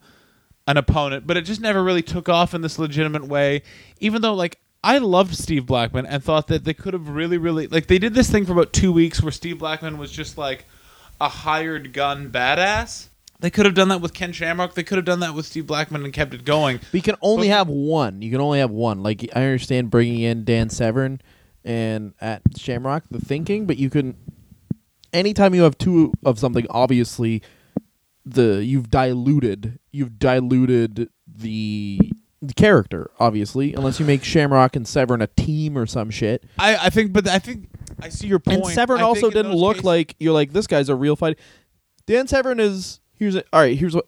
an opponent, but it just never really took off in this legitimate way. Even though, like, I loved Steve Blackman and thought that they could have really, really like they did this thing for about two weeks where Steve Blackman was just like a hired gun badass. They could have done that with Ken Shamrock. They could have done that with Steve Blackman and kept it going. But you can only But- have one. You can only have one. Like I understand bringing in Dan Severn and at Shamrock the thinking, but you can. Anytime you have two of something, obviously, the you've diluted. You've diluted the, character, obviously, unless you make Shamrock and Severn a team or some shit. I, I think, but I think I see your point. And Severn I also didn't look cases- like you're like this guy's a real fight. Dan Severn is here's a, all right. Here's what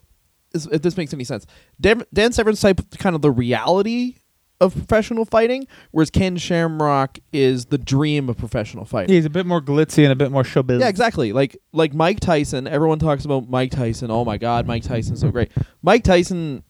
if this makes any sense. Dan, Dan Severn's type kind of the reality of professional fighting, whereas Ken Shamrock is the dream of professional fighting. he's a bit more glitzy and a bit more showbiz. Yeah, exactly. Like like Mike Tyson. Everyone talks about Mike Tyson. Oh my God, Mike Tyson's so great. Mike Tyson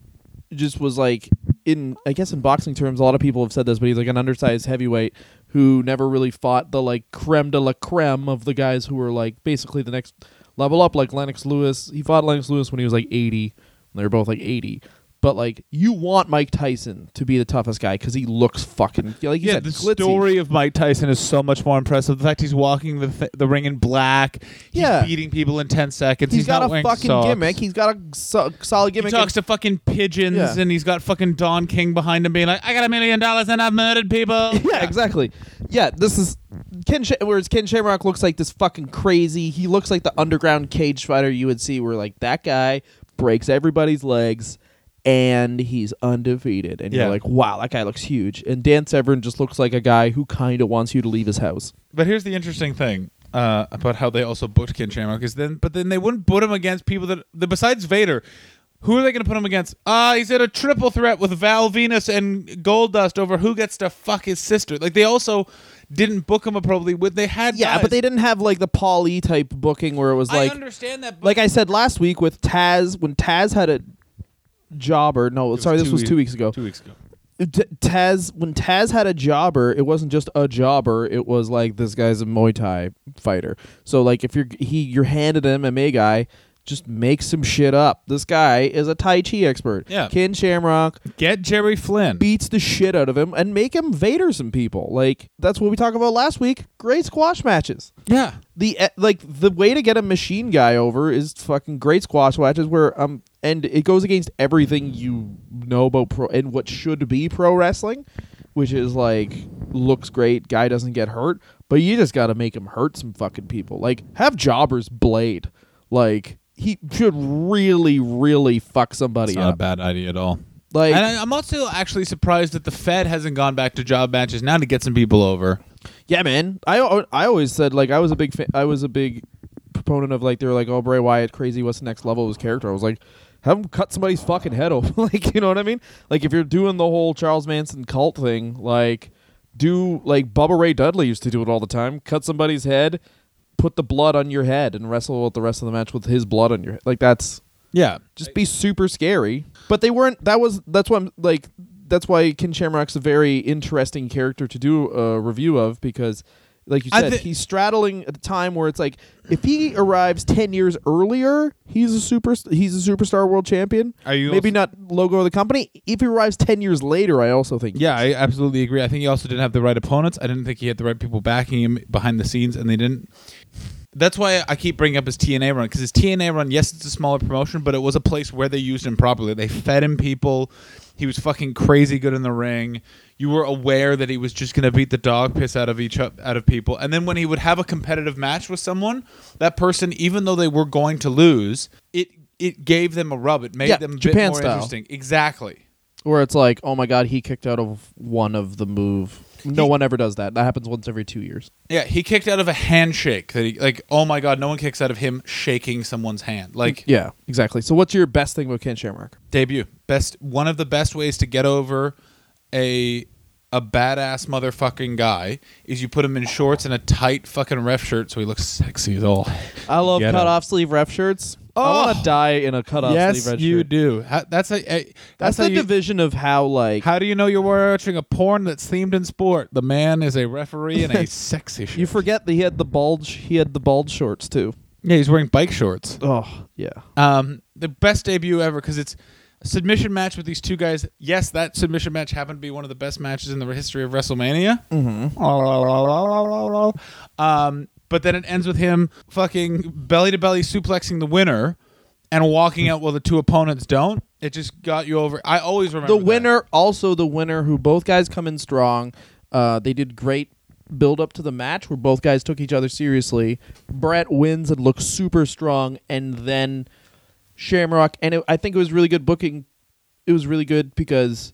just was like in I guess in boxing terms, a lot of people have said this, but he's like an undersized heavyweight who never really fought the like creme de la creme of the guys who were like basically the next level up, like Lennox Lewis. He fought Lennox Lewis when he was like eighty. They were both like eighty. But like you want Mike Tyson to be the toughest guy because he looks fucking like yeah, said, the glitzy. story of Mike Tyson is so much more impressive. The fact he's walking the th- the ring in black, he's Yeah. beating people in ten seconds. He's got not a wearing fucking socks. gimmick. He's got a so- solid gimmick. He talks to fucking pigeons, Yeah. and he's got fucking Don King behind him, being like, "I got a million dollars and I've murdered people." *laughs* yeah, exactly. Yeah, this is Ken. Sh- whereas Ken Shamrock looks like this fucking crazy. He looks like the underground cage fighter you would see, where like that guy breaks everybody's legs, and he's undefeated. And Yeah. you're like, wow, that guy looks huge. And Dan Severn just looks like a guy who kind of wants you to leave his house. But here's the interesting thing uh, about how they also booked Ken Shamrock is then, but then they wouldn't put him against people that, the besides Vader. Who are they going to put him against? Ah, he's in a triple threat with Val Venis and Goldust over who gets to fuck his sister. Like they also didn't book him appropriately. With they had Yeah, guys- but they didn't have like the Paul E type booking where it was I like, understand that. But like I said last week with Taz when Taz had a jobber. No, was sorry, this two was two weeks ago. two weeks ago. T- Taz when Taz had a jobber, it wasn't just a jobber. It was like this guy's a Muay Thai fighter. So like if you're he you're handed an MMA guy, just make some shit up. This guy is a Tai Chi expert. Yeah. Ken Shamrock Get Jerry Flynn. beats the shit out of him and make him Vader some people. Like that's what we talked about last week. Great squash matches. yeah. The eh, like the way to get a machine guy over is fucking great squash matches where um and it goes against everything you know about pro and what should be pro wrestling, which is like looks great, guy doesn't get hurt, but you just got to make him hurt some fucking people. Like have jobbers blade. Like he should really really fuck somebody It's not a up. bad idea at all. Like and I, I'm also actually surprised that the Fed hasn't gone back to job matches now to get some people over. Yeah, man. I I always said like I was a big fa- I was a big proponent of like they were like oh Bray Wyatt crazy what's the next level of his character. I was like have him cut somebody's fucking head off. *laughs* like you know what I mean? Like if you're doing the whole Charles Manson cult thing, like do like Bubba Ray Dudley used to do it all the time. Cut somebody's head, put the blood on your head, and wrestle with the rest of the match with his blood on your head. Like that's Yeah. just be super scary. But they weren't. That was that's why I'm like. That's why Ken Shamrock's a very interesting character to do a review of because, like you said, thi- he's straddling at a time where it's like if he arrives ten years earlier, he's a super. He's a superstar world champion. Are you maybe also- not logo of the company? If he arrives ten years later, I also think Yeah, I absolutely agree. I think he also didn't have the right opponents. I didn't think he had the right people backing him behind the scenes, and they didn't. That's why I keep bringing up his TNA run because his TNA run, yes, it's a smaller promotion, but it was a place where they used him properly. They fed him people. He was fucking crazy good in the ring. You were aware that he was just going to beat the dog piss out of each out of people. And then when he would have a competitive match with someone, that person, even though they were going to lose, it it gave them a rub. It made Yeah, them a bit Japan more style. interesting. Exactly. Where it's like, oh my god, he kicked out of one of the move. No He- one ever does that. That happens once every two years. Yeah, he kicked out of a handshake. That he like. Oh my god, no one kicks out of him shaking someone's hand. Like Yeah, exactly. So what's your best thing about Ken Shamrock? debut best one of the best ways to get over a a badass motherfucking guy is you put him in shorts and a tight fucking ref shirt so he looks sexy as all. I love Get cut off sleeve ref shirts. I Oh. want to die in a cut off yes, sleeve ref shirt. Yes, you shirt. do. Ha- That's a, a That's, that's, the how you, division of how like How do you know you're watching a porn that's themed in sport? The man is a referee in a *laughs* sexy shirt. you forget that he had the bulge. He had the bulge shorts too. yeah, he's wearing bike shorts. Oh yeah. Um, the best debut ever because it's a submission match with these two guys. Yes, that submission match happened to be one of the best matches in the history of WrestleMania. Mm-hmm. Um, but then it ends with him fucking belly to belly suplexing the winner and walking out while the two opponents don't. It just got you over. I always remember The that. winner, also the winner, who both guys come in strong. Uh, they did great build up to the match where both guys took each other seriously. Brett wins and looks super strong, and then Shamrock, and it, I think it was really good booking. It was really good because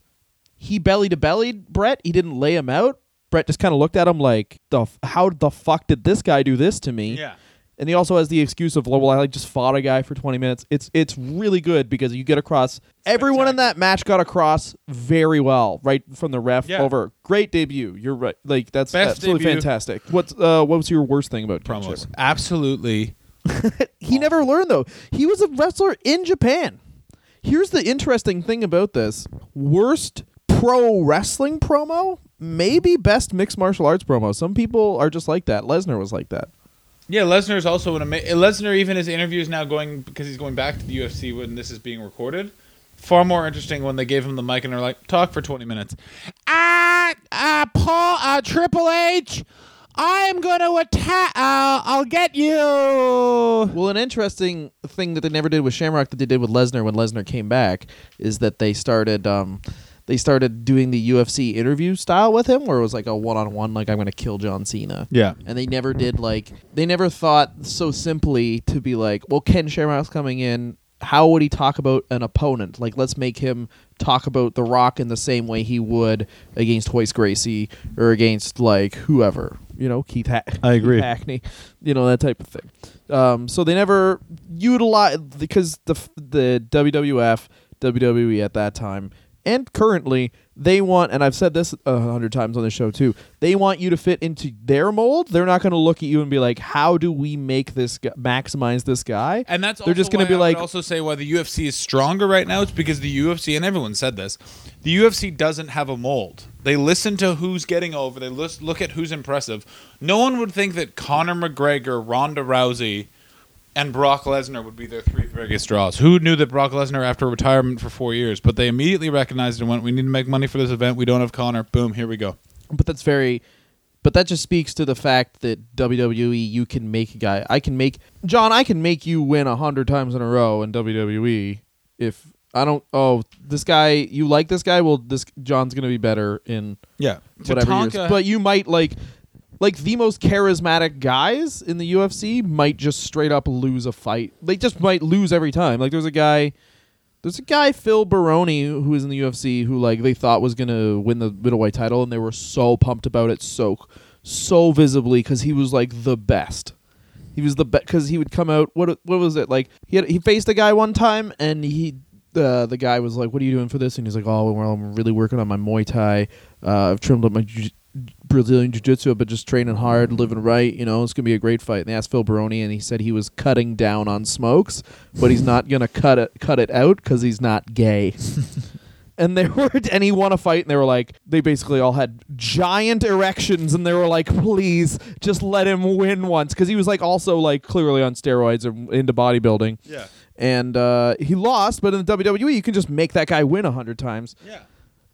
he belly to bellied Brett. He didn't lay him out. Brett just kind of looked at him like, "The f- how the fuck did this guy do this to me?" Yeah. And he also has the excuse of, well, I like just fought a guy for 20 minutes. It's it's really good because you get across. Everyone in that match got across very well, right from the ref Yeah. over. Great debut. You're right. Like that's Best absolutely debut. fantastic. What's uh what was your worst thing about Ken Promos. Shamrock? Absolutely. *laughs* He never learned though. He was a wrestler in Japan. Here's the interesting thing about this: worst pro wrestling promo, maybe best mixed martial arts promo. Some people are just like that. Lesnar was like that. Yeah, Lesnar is also an amazing. Lesnar, even his interview is now going because he's going back to the UFC when this is being recorded. Far more interesting when they gave him the mic and they're like, "Talk for twenty minutes." Ah, uh, Paul, uh, Triple H, I am going to attack. Uh, I'll get you. Well, an interesting thing that they never did with Shamrock that they did with Lesnar when Lesnar came back is that they started um, they started doing the UFC interview style with him, where it was like a one on one, like I'm going to kill John Cena. Yeah, And they never did like they never thought so simply to be like, well, Ken Shamrock's coming in. How would he talk about an opponent? Like, let's make him talk about The Rock in the same way he would against Royce Gracie or against like whoever, you know, Keith. Ha- *laughs* I agree. Keith Hackney, you know that type of thing. Um, so they never utilize because the the WWF, WWE at that time, and currently they want, and I've said this a hundred times on the show too. They want you to fit into their mold. They're not going to look at you and be like, "How do we make this gu- maximize this guy?" and that's They're just gonna why be I like- also say why the UFC is stronger right now. It's because the UFC and everyone said this. The UFC doesn't have a mold. They listen to who's getting over. They look at who's impressive. No one would think that Conor McGregor, Ronda Rousey, and Brock Lesnar would be their three biggest draws. Who knew that Brock Lesnar after retirement for four years? But they immediately recognized and went, "We need to make money for this event. We don't have Conor. Boom, here we go." but that's very but that just speaks to the fact that WWE you can make a guy I can make John I can make you win a hundred times in a row in WWE if I don't oh this guy you like this guy well this John's gonna be better in Yeah, whatever years but you might like like the most charismatic guys in the UFC might just straight up lose a fight they just might lose every time like there's a guy there's a guy Phil Baroni who was in the UFC who like they thought was gonna win the middleweight title and they were so pumped about it so so visibly because he was like the best. He was the best because he would come out. What what was it like? He had, he faced a guy one time and he uh, the guy was like, "What are you doing for this?" And he's like, "Oh, well, I'm really working on my Muay Thai. Uh, I've trimmed up my jiu- Brazilian jiu-jitsu, but just training hard, living right. You know, it's gonna be a great fight." And they asked Phil Baroni, and he said he was cutting down on smokes, but he's not gonna cut it cut it out because he's not gay. *laughs* and they were and he won a fight and they were like they basically all had giant erections and they were like please just let him win once because he was like also like clearly on steroids or into bodybuilding Yeah, and uh, he lost but in the wwe you can just make that guy win a hundred times yeah.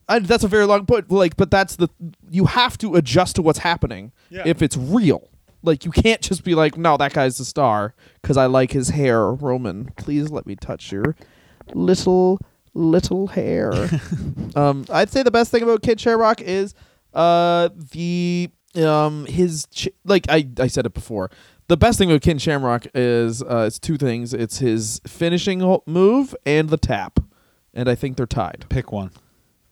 And that's a very long but like but that's the you have to adjust to what's happening Yeah. if it's real Like you can't just be like, no, that guy's the star because I like his hair. Roman, please let me touch your little little hair. *laughs* um, I'd say the best thing about Ken Shamrock is uh the um his ch- like I I said it before. The best thing about Ken Shamrock is uh it's two things. It's his finishing move and the tap, and I think they're tied. Pick one.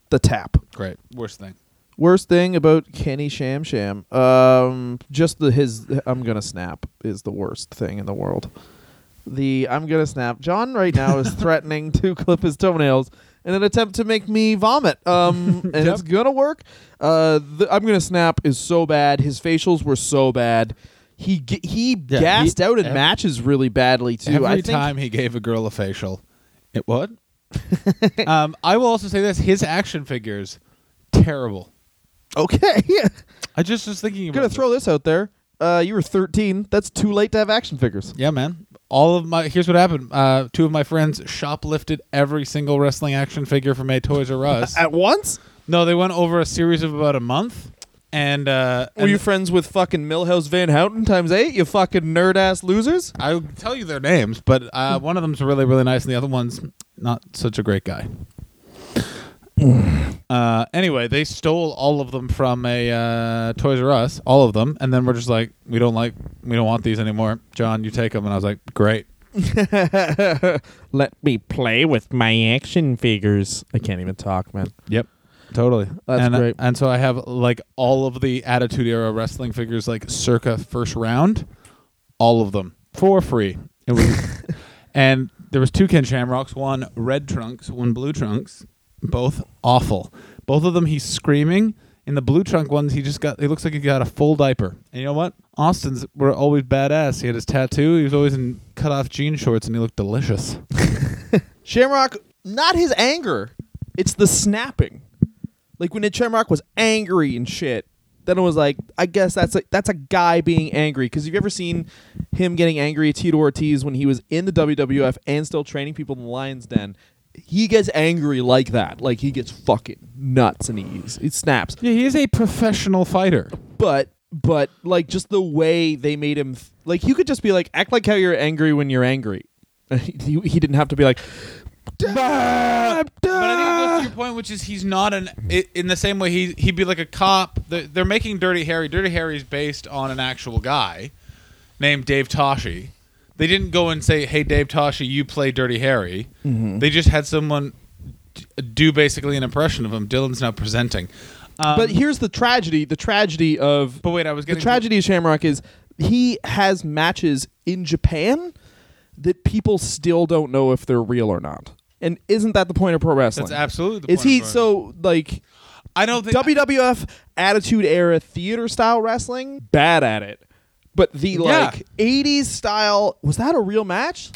The tap. Great. Worst thing. Worst thing about Kenny Sham Sham, um, just the his I'm gonna snap is the worst thing in the world. The I'm gonna snap. John right now is *laughs* threatening to clip his toenails in an attempt to make me vomit. Um, *laughs* and Yep. it's gonna work. Uh, the I'm gonna snap is so bad. His facials were so bad. He g- he Yeah, gassed he- out in ev- matches really badly too. Every I think time he gave a girl a facial, it what? *laughs* um, I will also say this: his action figures, terrible. okay. *laughs* I just was thinking I'm about. gonna throw this out there. Uh, you were 13. That's too late to have action figures. Yeah, man. All of my here's what happened. Uh, two of my friends shoplifted every single wrestling action figure from a Toys R Us. *laughs* At once? no, they went over a series of about a month, and, uh, Were and you friends with fucking Milhouse Van Houten times eight? You fucking nerd ass losers. I'll tell you their names, but uh, one of them's really really nice, and the other one's not such a great guy. *sighs* uh, anyway, they stole all of them from a uh, Toys R Us, all of them, and then we're just like, we don't like, we don't want these anymore. John, you take them, and I was like, great. *laughs* Let me play with my action figures. I can't even talk, man. Yep. Totally. That's and, uh, great. and so I have like all of the Attitude Era wrestling figures, like circa first round, all of them for free. It was, *laughs* and there was two Ken Shamrocks, one red trunks, one blue trunks, both awful. Both of them, he's screaming. In the blue trunk ones, he just got. He looks like he got a full diaper. And you know what? Austin's were always badass. He had his tattoo. He was always in cut off jean shorts, and he looked delicious. *laughs* Shamrock, not his anger. It's the snapping. Like when the Shamrock was angry and shit. Then it was like, I guess that's a that's a guy being angry. Because you've ever seen him getting angry at Tito Ortiz when he was in the WWF and still training people in the Lions Den. He gets angry like that. Like he gets fucking nuts and he he snaps. Yeah, he is a professional fighter. but but like just the way they made him like you could just be like act like how you're angry when you're angry *laughs* he, he didn't have to be like But I think it goes to your point, which is he's not an. i in the same way, he he'd be like a cop. They're, they're making Dirty Harry. Dirty Harry's based on an actual guy named Dave Toschi. They didn't go and say, "Hey, Dave Toschi, you play Dirty Harry." They just had someone d- do basically an impression of him. Dylan's now presenting. Um, but here's the tragedy the tragedy of but wait, I was the getting tragedy of Shamrock is he has matches in Japan that people still don't know if they're real or not and isn't that the point of pro wrestling That's absolutely. The point. is point he of pro- so like I don't think WWF Attitude Era theater style wrestling, bad at it. But the like 80s style, was that a real match?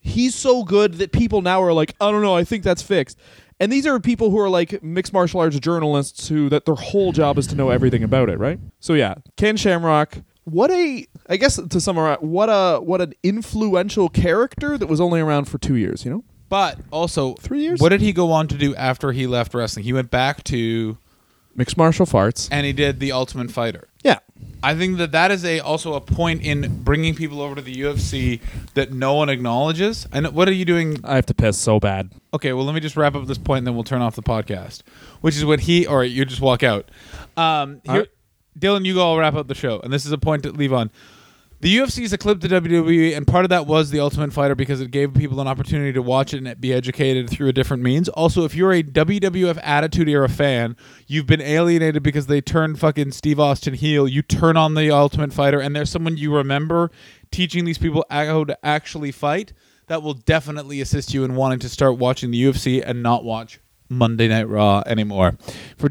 He's so good that people now are like, I don't know, I think that's fixed. And these are people who are like mixed martial arts journalists who that their whole job is to know everything about it, right? So yeah, Ken Shamrock, what a I guess to summarize, what a what an influential character that was only around for 2 years, you know? But also, Three years? What did he go on to do after he left wrestling? He went back to Mixed martial arts. and he did the Ultimate Fighter. Yeah. I think that that is a also a point in bringing people over to the UFC that no one acknowledges. And what are you doing? I have to piss so bad. Okay, well, let me just wrap up this point, and then we'll turn off the podcast. Which is when he, or you just walk out. Um, here. Dylan, you go. I'll wrap up the show, and this is a point to leave on. The UFC's eclipsed the WWE, and part of that was the Ultimate Fighter because it gave people an opportunity to watch it and be educated through a different means. Also, if you're a WWF Attitude Era fan, you've been alienated because they turned fucking Steve Austin heel. You turn on the Ultimate Fighter, and there's someone you remember teaching these people how to actually fight. That will definitely assist you in wanting to start watching the UFC and not watch Monday Night Raw anymore. For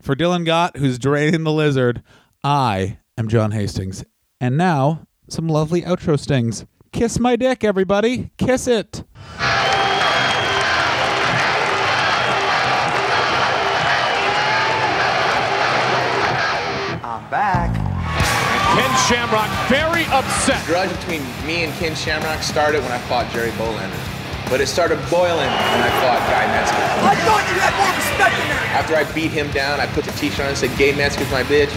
for Dylan Gott, who's draining the lizard, I am John Hastings. And now, some lovely outro stings. Kiss my dick, everybody. Kiss it. I'm back. Ken Shamrock very upset. The grudge between me and Ken Shamrock started when I fought Jerry Bohlander. But it started boiling when I fought Guy Mezger. I thought you had more respect than that. After I beat him down, I put the t-shirt on and said, Gay Mezger's my bitch.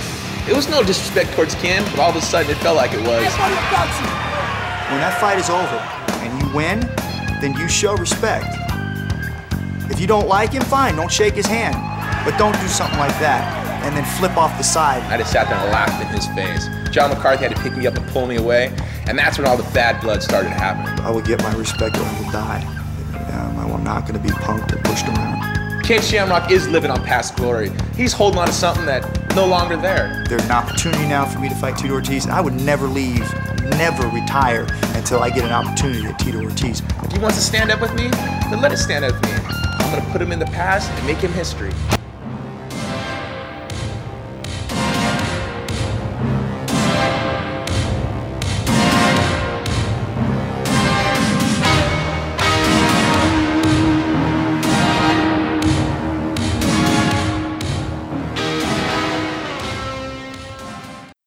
It was no disrespect towards Ken, but all of a sudden it felt like it was. When that fight is over and you win, then you show respect. If you don't like him, fine, don't shake his hand. But don't do something like that and then flip off the side. I just sat there and laughed in his face. John McCarthy had to pick me up and pull me away, and that's when all the bad blood started happening. I will get my respect or I will die. Um, I'm not going to be punked or pushed around. Ken Shamrock is living on past glory. He's holding on to something that no longer there. There's an opportunity now for me to fight Tito Ortiz. I would never leave, never retire until I get an opportunity at Tito Ortiz. If he wants to stand up with me, then let us stand up with me. I'm gonna put him in the past and make him history.